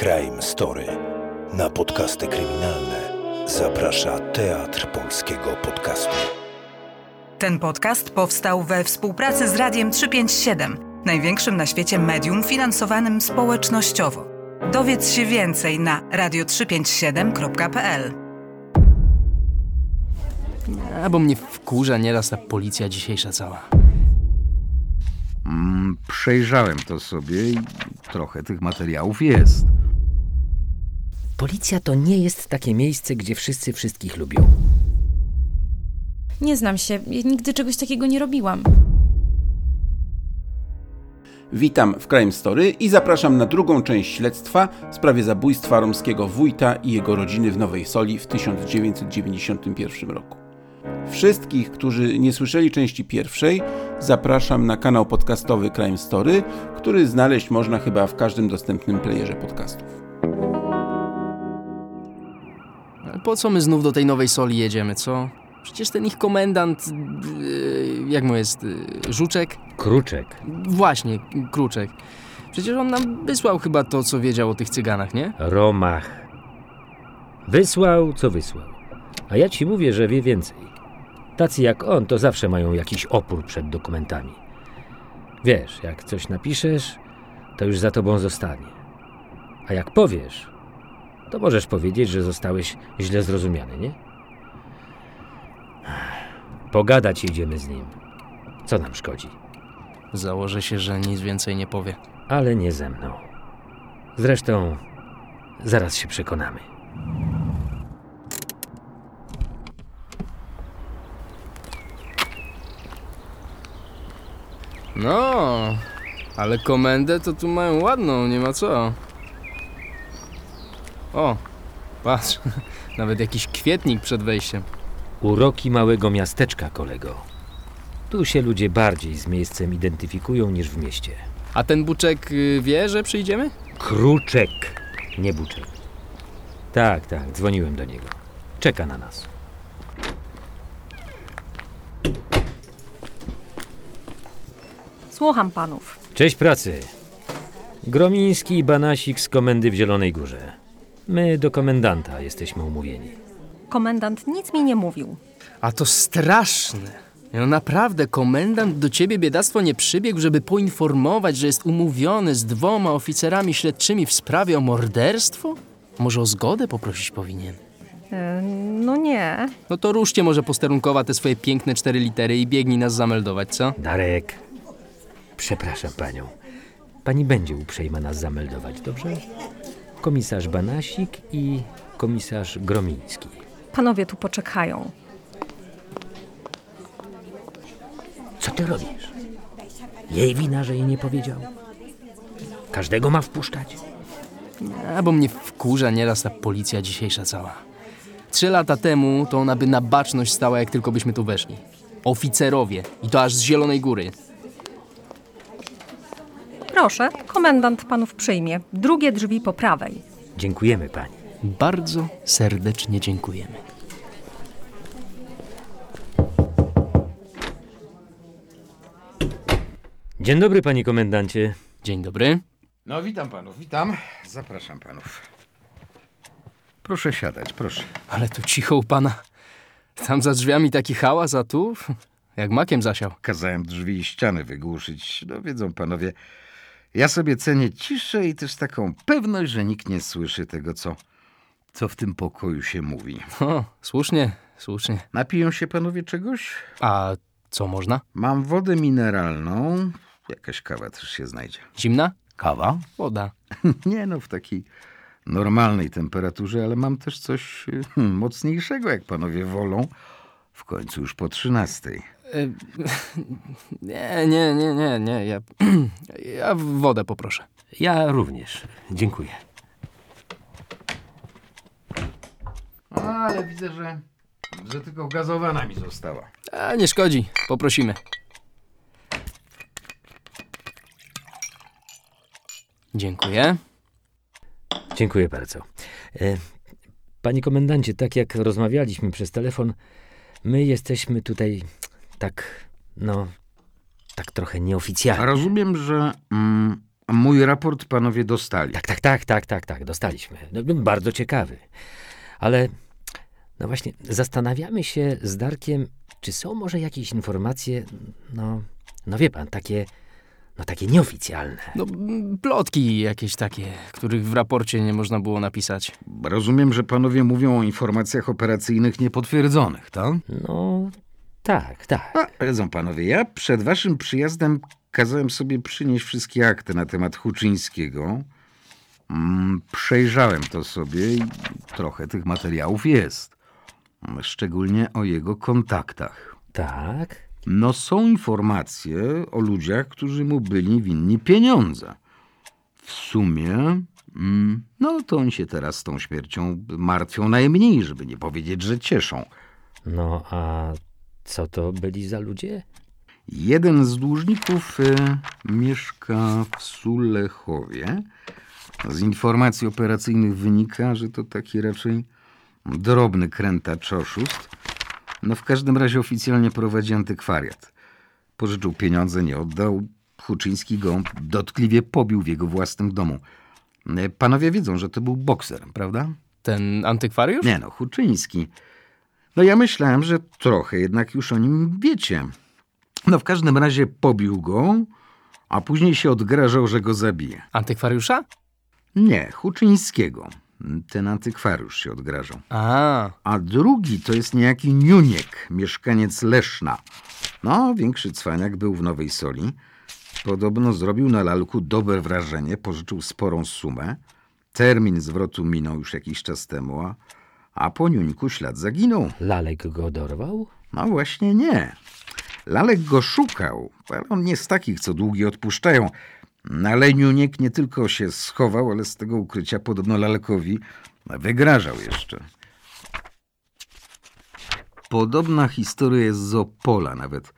Crime Story. Na podcasty kryminalne zaprasza Teatr Polskiego Podcastu. Ten podcast powstał we współpracy z Radiem 357, największym na świecie medium finansowanym społecznościowo. Dowiedz się więcej na radio357.pl. A bo mnie wkurza nieraz ta policja dzisiejsza cała. Mm, przejrzałem to sobie i trochę tych materiałów jest. Policja to nie jest takie miejsce, gdzie wszyscy wszystkich lubią. Nie znam się, ja nigdy czegoś takiego nie robiłam. Witam w Crime Story i zapraszam na drugą część śledztwa w sprawie zabójstwa romskiego wójta i jego rodziny w Nowej Soli w 1991 roku. Wszystkich, którzy nie słyszeli części pierwszej, zapraszam na kanał podcastowy Crime Story, który znaleźć można chyba w każdym dostępnym playerze podcastów. Po co my znów do tej Nowej Soli jedziemy, co? Przecież ten ich komendant, yy, jak mu jest, yy, Żuczek? Kruczek. Właśnie, Kruczek. Przecież on nam wysłał chyba to, co wiedział o tych cyganach, nie? Romach. Wysłał, co wysłał. A ja ci mówię, że wie więcej. Tacy jak on to zawsze mają jakiś opór przed dokumentami. Wiesz, jak coś napiszesz, to już za tobą zostanie. A jak powiesz, to możesz powiedzieć, że zostałeś źle zrozumiany, nie? Pogadać jedziemy z nim. Co nam szkodzi? Założę się, że nic więcej nie powie. Ale nie ze mną. Zresztą, zaraz się przekonamy. No, ale komendę to tu mają ładną, nie ma co. O, patrz, nawet jakiś kwietnik przed wejściem. Uroki małego miasteczka, kolego. Tu się ludzie bardziej z miejscem identyfikują niż w mieście. A ten buczek y, wie, że przyjdziemy? Kruczek, nie buczek. Tak, tak, dzwoniłem do niego. Czeka na nas. Słucham panów. Cześć pracy. Gromiński i Banasik z komendy w Zielonej Górze. My do komendanta jesteśmy umówieni. Komendant nic mi nie mówił. A to straszne. No naprawdę, komendant do ciebie biedactwo nie przybiegł, żeby poinformować, że jest umówiony z dwoma oficerami śledczymi w sprawie o morderstwo? Może o zgodę poprosić powinien? E, no nie. No to ruszcie może posterunkowa te swoje piękne cztery litery i biegnij nas zameldować, co? Darek, przepraszam panią. Pani będzie uprzejma nas zameldować, dobrze? Komisarz Banasik i komisarz Gromiński. Panowie tu poczekają. Co ty robisz? Jej wina, że jej nie powiedział? Każdego ma wpuszczać? A bo mnie wkurza nieraz ta policja dzisiejsza cała. Trzy lata temu to ona by na baczność stała, jak tylko byśmy tu weszli. Oficerowie. I to aż z Zielonej Góry. Proszę, komendant panów przyjmie. Drugie drzwi po prawej. Dziękujemy pani. Bardzo serdecznie dziękujemy. Dzień dobry, panie komendancie. Dzień dobry. No, witam panów, witam. Zapraszam panów. Proszę siadać, proszę. Ale tu cicho u pana. Tam za drzwiami taki hałas, a tu jak makiem zasiał. Kazałem drzwi i ściany wygłuszyć. No, wiedzą panowie, ja sobie cenię ciszę i też taką pewność, że nikt nie słyszy tego, co, co w tym pokoju się mówi. O, słusznie, słusznie. Napiją się panowie czegoś? A co można? Mam wodę mineralną. Jakaś kawa też się znajdzie. Zimna? Kawa? Woda. Nie no, w takiej normalnej temperaturze, ale mam też coś hmm, mocniejszego, jak panowie wolą. W końcu już po trzynastej. E, Nie, nie, nie, nie, nie. Ja, ja wodę poproszę. Ja również. Dziękuję. Ale widzę, że, że tylko gazowana mi została. A nie szkodzi, poprosimy. Dziękuję. Dziękuję bardzo. E, Panie komendancie, tak jak rozmawialiśmy przez telefon, my jesteśmy tutaj tak, no, tak trochę A nieoficjalnie. rozumiem, że mm, mój raport panowie dostali. Tak, tak, tak, tak, tak, tak, dostaliśmy. No, no, bardzo ciekawy. Ale, no właśnie, zastanawiamy się z Darkiem, czy są może jakieś informacje, no, no wie pan, takie, no takie nieoficjalne. No, plotki jakieś takie, których w raporcie nie można było napisać. Rozumiem, że panowie mówią o informacjach operacyjnych niepotwierdzonych, tak? No, tak, tak. A, panowie, ja przed waszym przyjazdem kazałem sobie przynieść wszystkie akty na temat Huczyńskiego. Mm, przejrzałem to sobie i trochę tych materiałów jest. Szczególnie o jego kontaktach. Tak? No są informacje o ludziach, którzy mu byli winni pieniądze. W sumie, mm, no to oni się teraz z tą śmiercią martwią najmniej, żeby nie powiedzieć, że cieszą. No, a co to byli za ludzie? Jeden z dłużników y, mieszka w Sulechowie. Z informacji operacyjnych wynika, że to taki raczej drobny krętacz oszust. No w każdym razie oficjalnie prowadzi antykwariat. Pożyczył pieniądze, nie oddał. Huczyński go dotkliwie pobił w jego własnym domu. Y, Panowie wiedzą, że to był bokser, prawda? Ten antykwariusz? Nie no, Huczyński. No ja myślałem, że trochę jednak już o nim wiecie. No w każdym razie pobił go, a później się odgrażał, że go zabije. Antykwariusza? Nie, Huczyńskiego. Ten antykwariusz się odgrażał. A, A drugi to jest niejaki Niuniek, mieszkaniec Leszna. No, większy cwaniak był w Nowej Soli. Podobno zrobił na lalku dobre wrażenie, pożyczył sporą sumę. Termin zwrotu minął już jakiś czas temu, a, a po Niuńku ślad zaginął. Lalek go dorwał? No właśnie nie. Lalek go szukał, ale on nie z takich, co długi odpuszczają. Ale Niuniek nie tylko się schował, ale z tego ukrycia podobno Lalkowi wygrażał jeszcze. Podobna historia jest z Opola, nawet,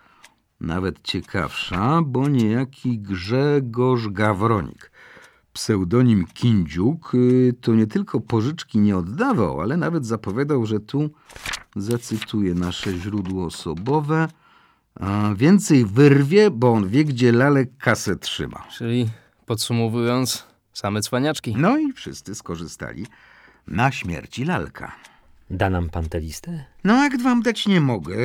nawet ciekawsza, bo niejaki Grzegorz Gawronik, pseudonim Kindziuk, y, to nie tylko pożyczki nie oddawał, ale nawet zapowiadał, że tu, zacytuję nasze źródło osobowe, a więcej wyrwie, bo on wie, gdzie lalek kasę trzyma. czyli podsumowując, same cwaniaczki. No i wszyscy skorzystali na śmierci lalka. Da nam pan tę listę? No, jak wam dać nie mogę,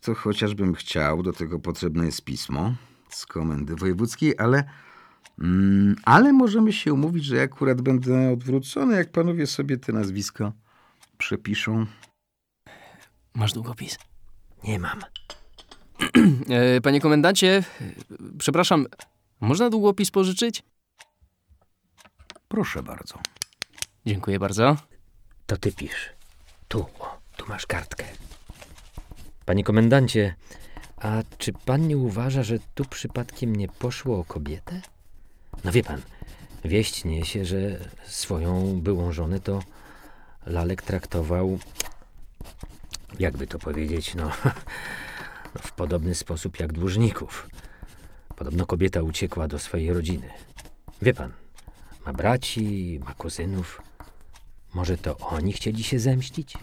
to chociażbym chciał, do tego potrzebne jest pismo z komendy wojewódzkiej, ale, mm, ale możemy się umówić, że ja akurat będę odwrócony, jak panowie sobie te nazwiska przepiszą. Masz długopis? Nie mam. E, panie komendancie, przepraszam, można długopis pożyczyć? Proszę bardzo. Dziękuję bardzo. To ty pisz. Tu, o, tu masz kartkę. Panie komendancie, a czy pan nie uważa, że tu przypadkiem nie poszło o kobietę? No wie pan, wieść niesie, że swoją byłą żonę to Lalek traktował, jakby to powiedzieć, no, no w podobny sposób jak dłużników. Podobno kobieta uciekła do swojej rodziny. Wie pan, ma braci, ma kuzynów. Może to oni chcieli się zemścić?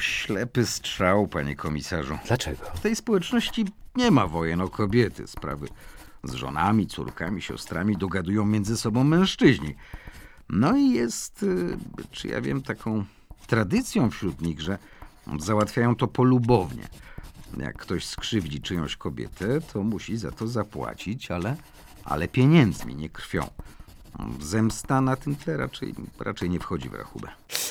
Ślepy strzał, panie komisarzu. Dlaczego? W tej społeczności nie ma wojen o kobiety. Sprawy z żonami, córkami, siostrami dogadują między sobą mężczyźni. No i jest, y, czy ja wiem, taką tradycją wśród nich, że załatwiają to polubownie. Jak ktoś skrzywdzi czyjąś kobietę, to musi za to zapłacić, ale, ale pieniędzmi, nie krwią. Zemsta na tym tle raczej, raczej nie wchodzi w rachubę.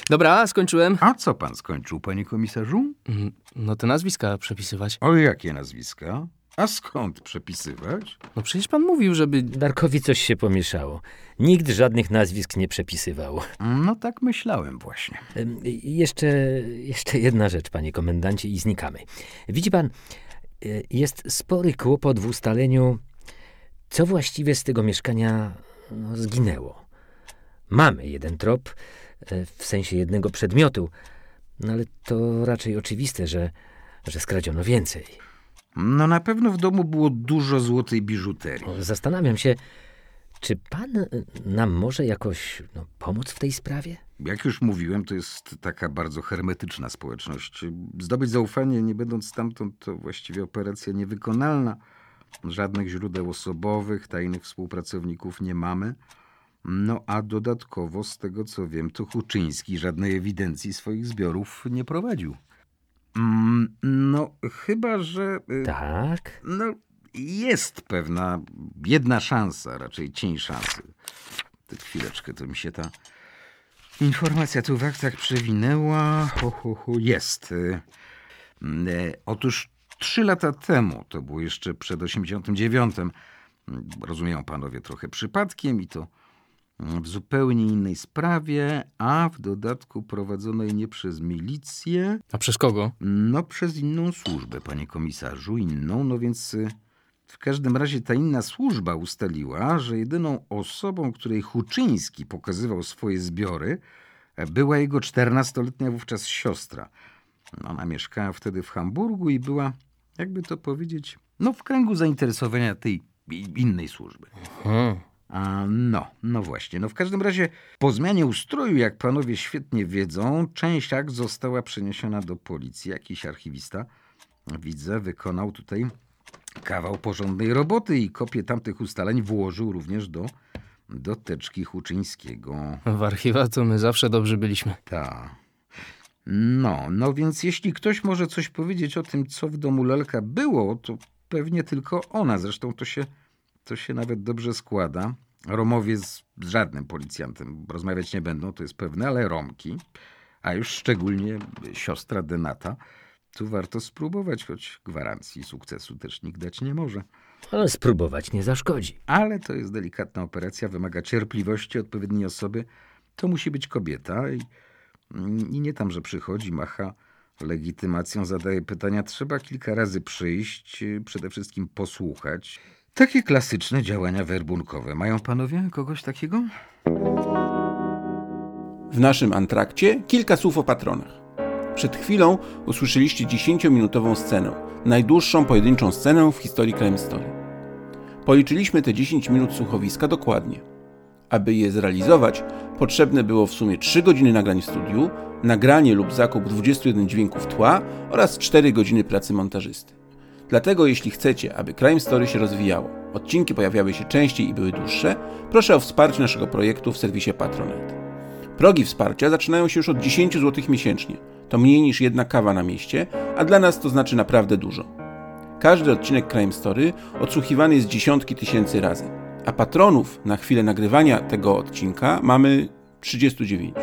Dobra, skończyłem. A co pan skończył, panie komisarzu? Mm, No te nazwiska przepisywać. O jakie nazwiska? A skąd przepisywać? No przecież pan mówił, żeby... Darkowi coś się pomieszało. Nikt żadnych nazwisk nie przepisywał. No tak myślałem właśnie. Jeszcze, jeszcze jedna rzecz, panie komendancie, i znikamy. Widzi pan, y, jest spory kłopot w ustaleniu, co właściwie z tego mieszkania no, zginęło. Mamy jeden trop, y, w sensie jednego przedmiotu, no ale to raczej oczywiste, że, że skradziono więcej. No na pewno w domu było dużo złotej biżuterii. Zastanawiam się, czy pan y, nam może jakoś no, pomóc w tej sprawie? Jak już mówiłem, to jest taka bardzo hermetyczna społeczność. Zdobyć zaufanie, nie będąc stamtąd, to właściwie operacja niewykonalna. Żadnych źródeł osobowych, tajnych współpracowników nie mamy. No a dodatkowo, z tego co wiem, to Huczyński żadnej ewidencji swoich zbiorów nie prowadził. Mm, no, chyba że. y, Tak? No, jest pewna jedna szansa, raczej cień szansy. Ty chwileczkę, to mi się ta informacja tu w aktach przewinęła. Ho, ho, ho, jest. Y, mm, e, Otóż trzy lata temu, to było jeszcze przed 89, mm, rozumieją panowie trochę przypadkiem i to w zupełnie innej sprawie, a w dodatku prowadzonej nie przez milicję, A przez kogo? no, przez inną służbę, panie komisarzu, inną. No więc y, w każdym razie ta inna służba ustaliła, że jedyną osobą, której Huczyński pokazywał swoje zbiory, była jego 14-letnia wówczas siostra. Ona mieszkała wtedy w Hamburgu i była, jakby to powiedzieć, no w kręgu zainteresowania tej innej służby. Hmm. A, no, no właśnie. No w każdym razie po zmianie ustroju, jak panowie świetnie wiedzą, część akt została przeniesiona do policji. Jakiś archiwista, widzę, wykonał tutaj kawał porządnej roboty i kopię tamtych ustaleń włożył również do, do teczki Huczyńskiego. W archiwa to my zawsze dobrzy byliśmy. Ta. No, no więc jeśli ktoś może coś powiedzieć o tym, co w domu Lelka było, to pewnie tylko ona. Zresztą to się, to się nawet dobrze składa. Romowie z, żadnym policjantem rozmawiać nie będą, to jest pewne, ale Romki, a już szczególnie siostra Denata, tu warto spróbować, choć gwarancji sukcesu też nikt dać nie może. Ale spróbować nie zaszkodzi. Ale to jest delikatna operacja, wymaga cierpliwości odpowiedniej osoby. To musi być kobieta i, i nie tam, że przychodzi, macha legitymacją, zadaje pytania. Trzeba kilka razy przyjść, przede wszystkim posłuchać. Takie klasyczne działania werbunkowe. Mają panowie kogoś takiego? W naszym antrakcie kilka słów o patronach. Przed chwilą usłyszeliście 10-minutową scenę, najdłuższą pojedynczą scenę w historii Crime Story. Policzyliśmy te 10 minut słuchowiska dokładnie. Aby je zrealizować, potrzebne było w sumie 3 godziny nagrań w studiu, nagranie lub zakup 21 dźwięków tła oraz 4 godziny pracy montażysty. Dlatego jeśli chcecie, aby Crime Story się rozwijało, odcinki pojawiały się częściej i były dłuższe, proszę o wsparcie naszego projektu w serwisie Patronite. Progi wsparcia zaczynają się już od 10 zł miesięcznie. To mniej niż jedna kawa na mieście, a dla nas to znaczy naprawdę dużo. Każdy odcinek Crime Story odsłuchiwany jest dziesiątki tysięcy razy, a patronów na chwilę nagrywania tego odcinka mamy 39.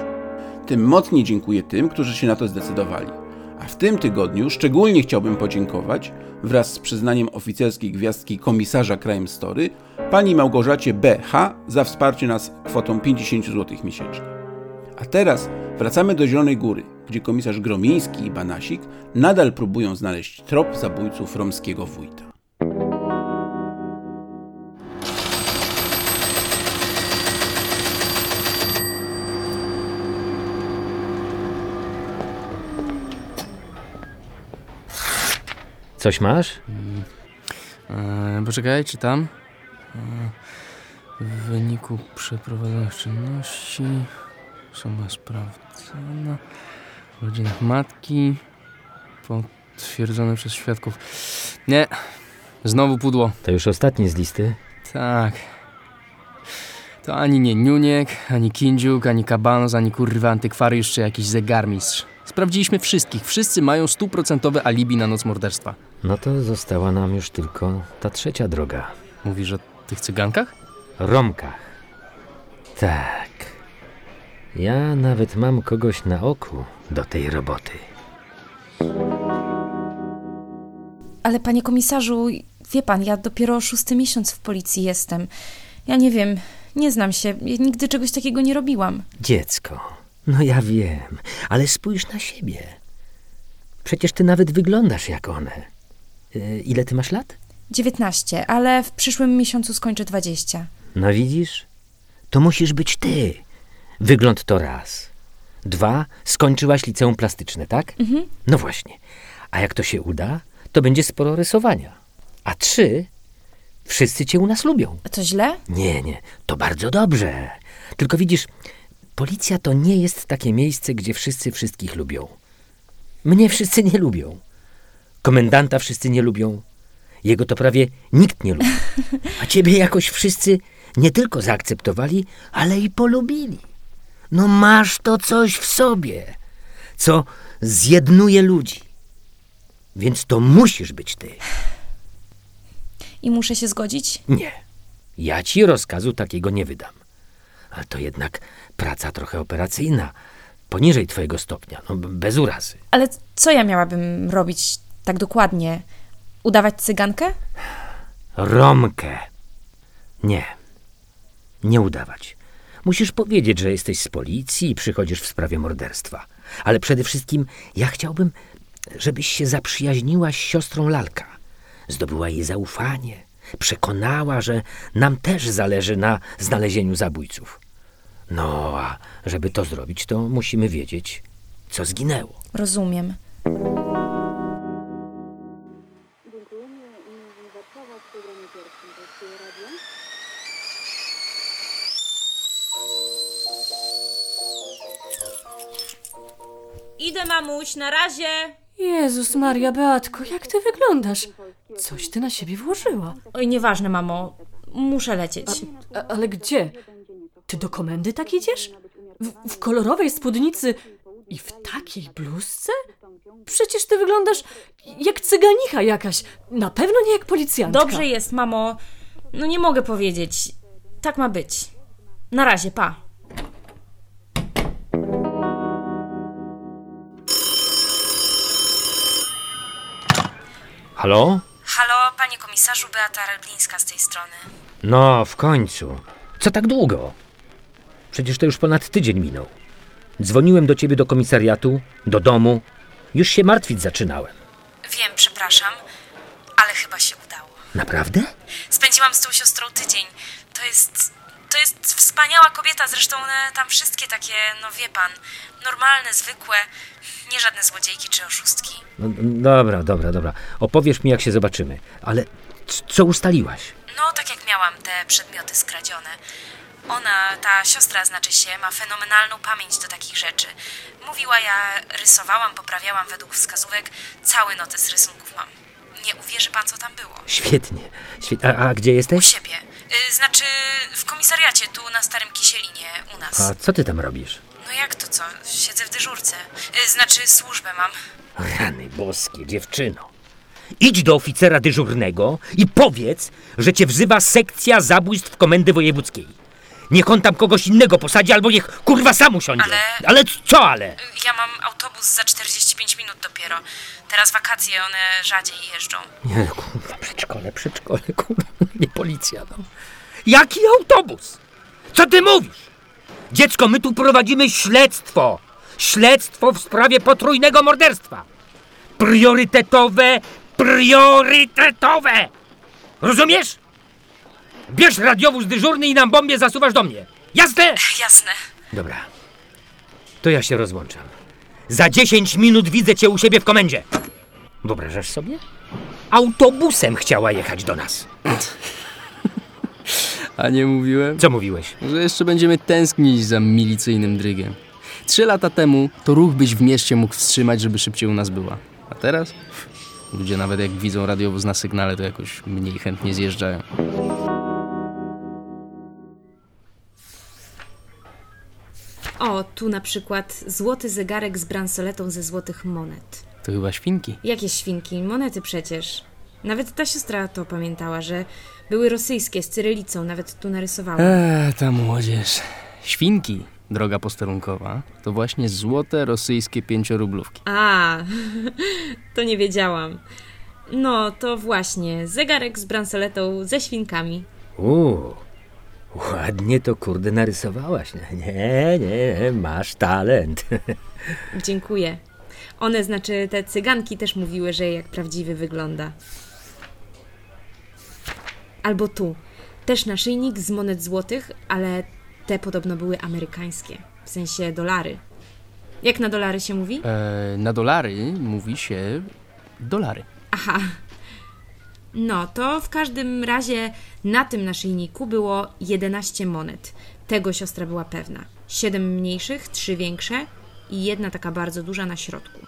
Tym mocniej dziękuję tym, którzy się na to zdecydowali. A w tym tygodniu szczególnie chciałbym podziękować, wraz z przyznaniem oficerskiej gwiazdki komisarza Crime Story, pani Małgorzacie B.H. za wsparcie nas kwotą 50 zł miesięcznie. A teraz wracamy do Zielonej Góry, gdzie komisarz Gromiński i Banasik nadal próbują znaleźć trop zabójców romskiego wójta. Coś masz? E, poczekaj, czytam. E, w wyniku przeprowadzonych czynności osoba sprawdzona w rodzinach matki potwierdzone przez świadków. Nie, znowu pudło. To już ostatni z listy. Tak. To ani nie Niuniek, ani Kindziuk, ani Kabanos, ani kurwa antykwariusz czy jakiś zegarmistrz. Sprawdziliśmy wszystkich. Wszyscy mają stuprocentowe alibi na noc morderstwa. No to została nam już tylko ta trzecia droga. Mówisz o tych cygankach? Romkach. Tak. Ja nawet mam kogoś na oku do tej roboty. Ale panie komisarzu, wie pan, ja dopiero szósty miesiąc w policji jestem. Ja nie wiem, nie znam się, ja nigdy czegoś takiego nie robiłam. Dziecko, no ja wiem, ale spójrz na siebie. Przecież ty nawet wyglądasz jak one. Y, Ile ty masz lat? 19, ale w przyszłym miesiącu skończę 20. No widzisz? To musisz być ty. Wygląd to raz. Dwa, skończyłaś liceum plastyczne, tak? No właśnie. A jak to się uda, to będzie sporo rysowania. A trzy, wszyscy cię u nas lubią. A to źle? Nie, nie, to bardzo dobrze. Tylko widzisz, policja to nie jest takie miejsce, gdzie wszyscy wszystkich lubią. Mnie wszyscy nie lubią. Komendanta wszyscy nie lubią. Jego to prawie nikt nie lubi. A ciebie jakoś wszyscy nie tylko zaakceptowali, ale i polubili. No masz to coś w sobie, co zjednuje ludzi. Więc to musisz być ty. I muszę się zgodzić? Nie. Ja ci rozkazu takiego nie wydam. Ale to jednak praca trochę operacyjna. Poniżej twojego stopnia, no bez urazy. Ale co ja miałabym robić tak dokładnie? Udawać cygankę? Romkę. Nie. Nie udawać. Musisz powiedzieć, że jesteś z policji i przychodzisz w sprawie morderstwa. Ale przede wszystkim ja chciałbym, żebyś się zaprzyjaźniła z siostrą Lalka. Zdobyła jej zaufanie. Przekonała, że nam też zależy na znalezieniu zabójców. No, a żeby to zrobić, to musimy wiedzieć, co zginęło. Rozumiem. Idę, mamuś, na razie. Jezus Maria Beatko, jak ty wyglądasz? Coś ty na siebie włożyła. Oj, nieważne, mamo. Muszę lecieć. A, ale gdzie? Ty do komendy tak idziesz? W, w kolorowej spódnicy i w takiej bluzce? Przecież ty wyglądasz jak cyganicha jakaś. Na pewno nie jak policjantka. Dobrze jest, mamo. No nie mogę powiedzieć. Tak ma być. Na razie, pa. Halo? Panie komisarzu, Beata Relblińska z tej strony. No, w końcu. Co tak długo? Przecież to już ponad tydzień minął. Dzwoniłem do ciebie do komisariatu, do domu. Już się martwić zaczynałem. Wiem, przepraszam, ale chyba się udało. Naprawdę? Spędziłam z tą siostrą tydzień. To jest. To jest wspaniała kobieta, zresztą tam wszystkie takie, no wie pan, normalne, zwykłe, nie żadne złodziejki czy oszustki. No, dobra, dobra, dobra. Opowiesz mi, jak się zobaczymy. Ale co ustaliłaś? No, tak jak miałam te przedmioty skradzione. Ona, ta siostra znaczy się, ma fenomenalną pamięć do takich rzeczy. Mówiła, ja rysowałam, poprawiałam według wskazówek. Cały notes rysunków mam. Nie uwierzy pan, co tam było. Świetnie. Świetnie. A, a gdzie U jesteś? siebie. Y, znaczy, w komisariacie, tu na Starym Kisielinie, u nas. A co ty tam robisz? No jak to co? Siedzę w dyżurce. Y, znaczy, służbę mam. Rany boskie, dziewczyno. Idź do oficera dyżurnego i powiedz, że cię wzywa sekcja zabójstw komendy wojewódzkiej. Niech on tam kogoś innego posadzi, albo niech kurwa sam usiądzie. Ale- ale co ale? Y, Ja mam autobus za 45 minut dopiero. Teraz wakacje, one rzadziej jeżdżą. Nie, kurwa, przedszkole, przedszkole, kurwa, policja, no. Jaki autobus? Co ty mówisz? Dziecko, my tu prowadzimy śledztwo. Śledztwo w sprawie potrójnego morderstwa. Priorytetowe, priorytetowe. Rozumiesz? Bierz radiowóz dyżurny i nam bombie zasuwasz do mnie. Jasne? Jasne. Dobra. To ja się rozłączam. Za 10 minut widzę cię u siebie w komendzie. Wyobrażasz sobie? Autobusem chciała jechać do nas. A nie mówiłem? Co mówiłeś? Że jeszcze będziemy tęsknić za milicyjnym drygiem. Trzy lata temu to ruch byś w mieście mógł wstrzymać, żeby szybciej u nas była. A teraz? Ludzie nawet jak widzą radiowóz na sygnale, to jakoś mniej chętnie zjeżdżają. O, tu na przykład złoty zegarek z bransoletą ze złotych monet. To chyba świnki. Jakie świnki? Monety przecież. Nawet ta siostra to pamiętała, że były rosyjskie z cyrylicą, nawet tu narysowała. Eee, ta młodzież. Świnki, droga posterunkowa, to właśnie złote rosyjskie pięciorublówki. A, to nie wiedziałam. No, to właśnie, zegarek z bransoletą ze świnkami. Uuu, ładnie to kurde narysowałaś. Nie, nie, masz talent. Dziękuję. One, znaczy te cyganki też mówiły, że jak prawdziwy wygląda. Albo tu. Też naszyjnik z monet złotych, ale te podobno były amerykańskie. W sensie dolary. Jak na dolary się mówi? Eee, na dolary mówi się dolary. Aha. No, to w każdym razie na tym naszyjniku było 11 monet. Tego siostra była pewna. Siedem mniejszych, trzy większe i jedna taka bardzo duża na środku.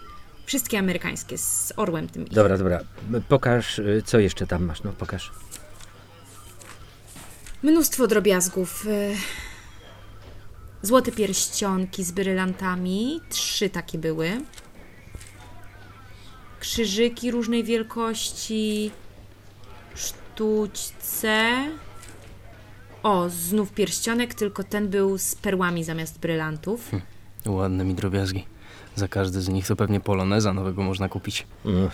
Wszystkie amerykańskie, z orłem tym. ich. Dobra, dobra. Pokaż, y, co jeszcze tam masz. No, pokaż. Mnóstwo drobiazgów. y, Złote pierścionki z brylantami. Trzy takie były. Krzyżyki różnej wielkości. Sztućce. O, znów pierścionek, tylko ten był z perłami zamiast brylantów. Ładne mi drobiazgi. Za każdy z nich to pewnie poloneza nowego można kupić. Mm,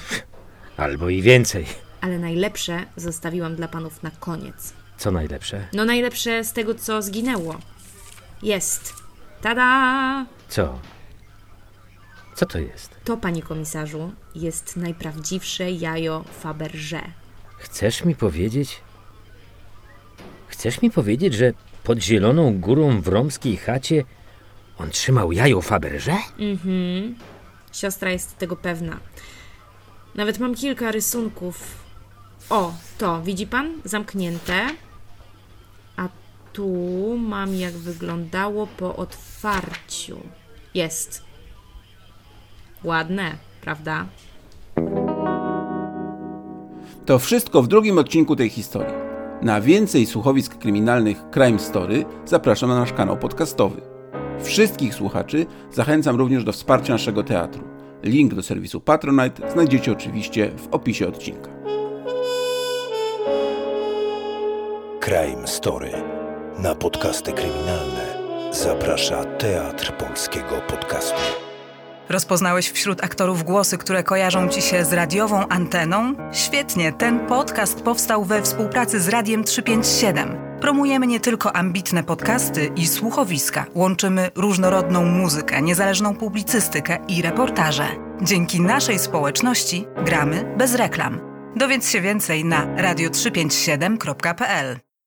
Albo i więcej. Ale najlepsze zostawiłam dla panów na koniec. Co najlepsze? No najlepsze z tego, co zginęło. Jest. Tada! Co? Co to jest? To, panie komisarzu, jest najprawdziwsze jajo Fabergé. Chcesz mi powiedzieć? Chcesz mi powiedzieć, że pod zieloną górą w romskiej chacie on trzymał jajo Faberże? Mhm. Siostra jest tego pewna. Nawet mam kilka rysunków. O, to, widzi pan? Zamknięte. Tu mam, jak wyglądało po otwarciu. Jest. Ładne, prawda? To wszystko w drugim odcinku tej historii. Na więcej słuchowisk kryminalnych Crime Story zapraszam na nasz kanał podcastowy. Wszystkich słuchaczy zachęcam również do wsparcia naszego teatru. Link do serwisu Patronite znajdziecie oczywiście w opisie odcinka. Crime Story. Na podcasty kryminalne zaprasza Teatr Polskiego Podcastu. Rozpoznałeś wśród aktorów głosy, które kojarzą ci się z radiową anteną? Świetnie, ten podcast powstał we współpracy z Radiem 357. Promujemy nie tylko ambitne podcasty i słuchowiska, łączymy różnorodną muzykę, niezależną publicystykę i reportaże. Dzięki naszej społeczności gramy bez reklam. Dowiedz się więcej na radio357.pl.